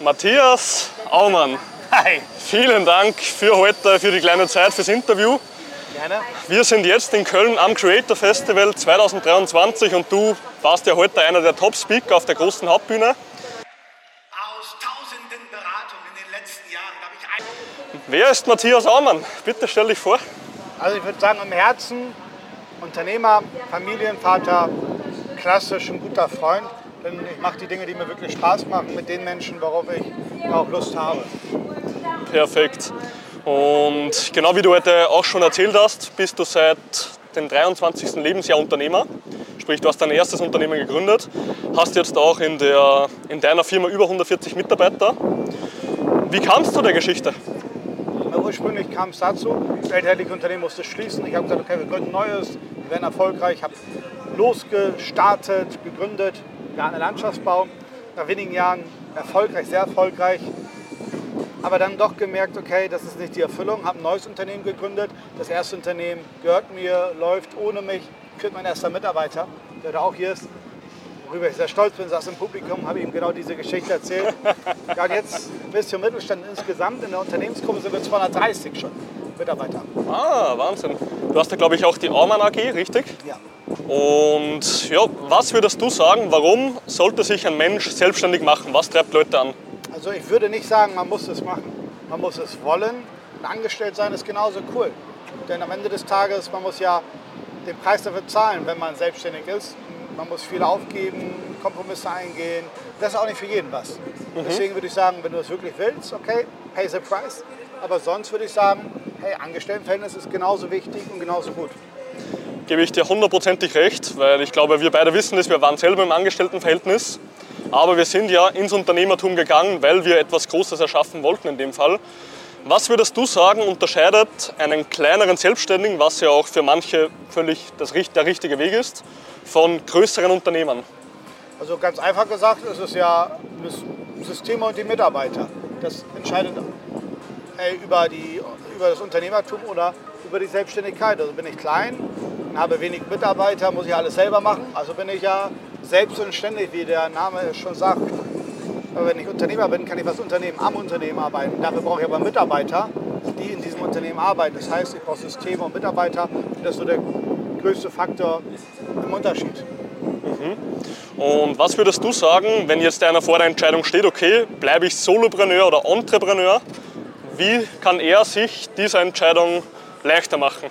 Matthias Aumann, Hi. vielen Dank für heute, für die kleine Zeit, fürs Interview. Gerne. Wir sind jetzt in Köln am Creator Festival 2023 und du warst ja heute einer der Top-Speaker auf der großen Hauptbühne. Aus tausenden Beratungen in den letzten Jahren habe ich ein Wer ist Matthias Aumann? Bitte stell dich vor. Also ich würde sagen, im Herzen Unternehmer, Familienvater, klassisch ein guter Freund. Denn ich mache die Dinge, die mir wirklich Spaß machen, mit den Menschen, worauf ich auch Lust habe. Perfekt. Und genau wie du heute auch schon erzählt hast, bist du seit dem 23. Lebensjahr Unternehmer. Sprich, du hast dein erstes Unternehmen gegründet, hast jetzt auch in, der, in deiner Firma über 140 Mitarbeiter. Wie kamst du der Geschichte? Ursprünglich kam es dazu, das elterliche Unternehmen musste schließen. Ich habe gesagt, okay, wir gründen ein Neues, wir werden erfolgreich. Ich habe losgestartet, gegründet, Garten Landschaftsbau. Nach wenigen Jahren erfolgreich, sehr erfolgreich. Aber dann doch gemerkt, okay, das ist nicht die Erfüllung. Habe ein neues Unternehmen gegründet. Das erste Unternehmen gehört mir, läuft ohne mich. Führt mein erster Mitarbeiter, der da auch hier ist. Worüber ich sehr stolz bin, saß im Publikum, habe ihm genau diese Geschichte erzählt. Ja, und jetzt bist du im Mittelstand insgesamt. In der Unternehmensgruppe sind wir 230 schon Mitarbeiter. Ah, Wahnsinn. Du hast ja, glaube ich, auch die Aumann AG, richtig? Ja. Und ja, was würdest du sagen, warum sollte sich ein Mensch selbstständig machen? Was treibt Leute an? Also ich würde nicht sagen, man muss es machen. Man muss es wollen. Und angestellt sein ist genauso cool. Denn am Ende des Tages, man muss ja den Preis dafür zahlen, wenn man selbstständig ist. Man muss viel aufgeben, Kompromisse eingehen. Das ist auch nicht für jeden was. Deswegen würde ich sagen, wenn du es wirklich willst, okay, pay the price. Aber sonst würde ich sagen, hey, Angestelltenverhältnis ist genauso wichtig und genauso gut. Gebe ich dir hundertprozentig recht, weil ich glaube, wir beide wissen es, wir waren selber im Angestelltenverhältnis. Aber wir sind ja ins Unternehmertum gegangen, weil wir etwas Großes erschaffen wollten in dem Fall. Was würdest du sagen, unterscheidet einen kleineren Selbstständigen, was ja auch für manche völlig das, der richtige Weg ist, von größeren Unternehmern? Also ganz einfach gesagt ist es ja das Systeme und die Mitarbeiter. Das entscheidet äh, über, die, über das Unternehmertum oder über die Selbstständigkeit. Also bin ich klein habe wenig Mitarbeiter, muss ich alles selber machen. Also bin ich ja selbst und ständig, wie der Name schon sagt. Aber wenn ich Unternehmer bin, kann ich was Unternehmen am Unternehmen arbeiten. Dafür brauche ich aber Mitarbeiter, die in diesem Unternehmen arbeiten. Das heißt, ich brauche Systeme und Mitarbeiter. Das ist so der größte Faktor im Unterschied. Und was würdest du sagen, wenn jetzt einer vor der Entscheidung steht, okay, bleibe ich Solopreneur oder Entrepreneur, wie kann er sich diese Entscheidung leichter machen?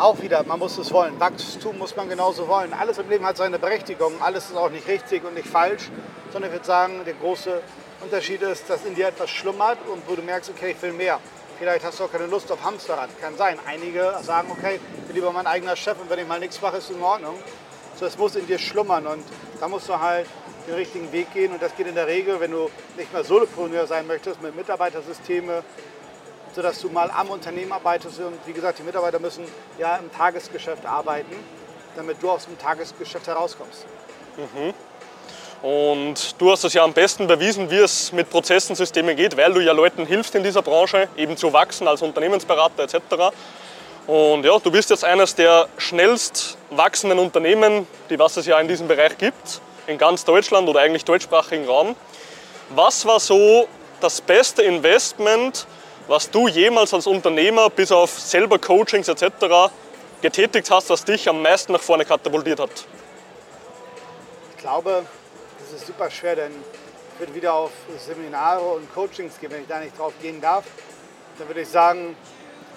Auch wieder, man muss es wollen. Wachstum muss man genauso wollen. Alles im Leben hat seine Berechtigung. Alles ist auch nicht richtig und nicht falsch. Sondern ich würde sagen, der große Unterschied ist, dass in dir etwas schlummert und wo du merkst, okay, ich will mehr. Vielleicht hast du auch keine Lust auf Hamsterrad. Kann sein. Einige sagen, okay, ich bin lieber mein eigener Chef und wenn ich mal nichts mache, ist es in Ordnung. So, es muss in dir schlummern und da musst du halt den richtigen Weg gehen. Und das geht in der Regel, wenn du nicht mehr Solopreneur sein möchtest, mit Mitarbeitersysteme, sodass du mal am Unternehmen arbeitest. Und wie gesagt, die Mitarbeiter müssen ja im Tagesgeschäft arbeiten, damit du aus dem Tagesgeschäft herauskommst. Und du hast es ja am besten bewiesen, wie es mit Prozessen, Systemen geht, weil du ja Leuten hilfst in dieser Branche, eben zu wachsen als Unternehmensberater etc. Und ja, du bist jetzt eines der schnellst wachsenden Unternehmen, die was es ja in diesem Bereich gibt, in ganz Deutschland oder eigentlich deutschsprachigen Raum. Was war so das beste Investment, was du jemals als Unternehmer bis auf selber Coachings etc. getätigt hast, was dich am meisten nach vorne katapultiert hat? Ich glaube, das ist super schwer, denn ich würde wieder auf Seminare und Coachings gehen, wenn ich da nicht drauf gehen darf. Dann würde ich sagen,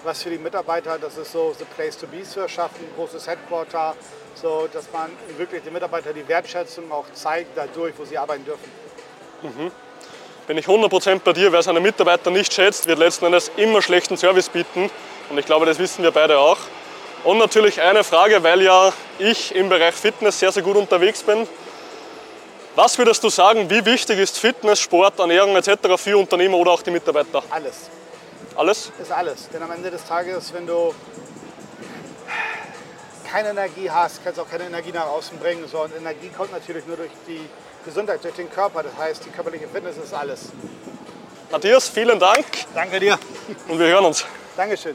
was für die Mitarbeiter, das ist so the place to be zu erschaffen, ein großes Headquarter, so dass man wirklich den Mitarbeitern die Wertschätzung auch zeigt, dadurch, wo sie arbeiten dürfen. Bin ich 100% bei dir, wer seine Mitarbeiter nicht schätzt, wird letzten Endes immer schlechten Service bieten. Und ich glaube, das wissen wir beide auch. Und natürlich eine Frage, weil ja ich im Bereich Fitness sehr, sehr gut unterwegs bin. Was würdest du sagen, wie wichtig ist Fitness, Sport, Ernährung etc. für Unternehmer oder auch die Mitarbeiter? Alles. Alles? ist alles. Denn am Ende des Tages, wenn du keine Energie hast, kannst du auch keine Energie nach außen bringen. So, und Energie kommt natürlich nur durch die Gesundheit, durch den Körper. Das heißt, die körperliche Fitness ist alles. Matthias, vielen Dank Danke dir. und wir hören uns. Dankeschön.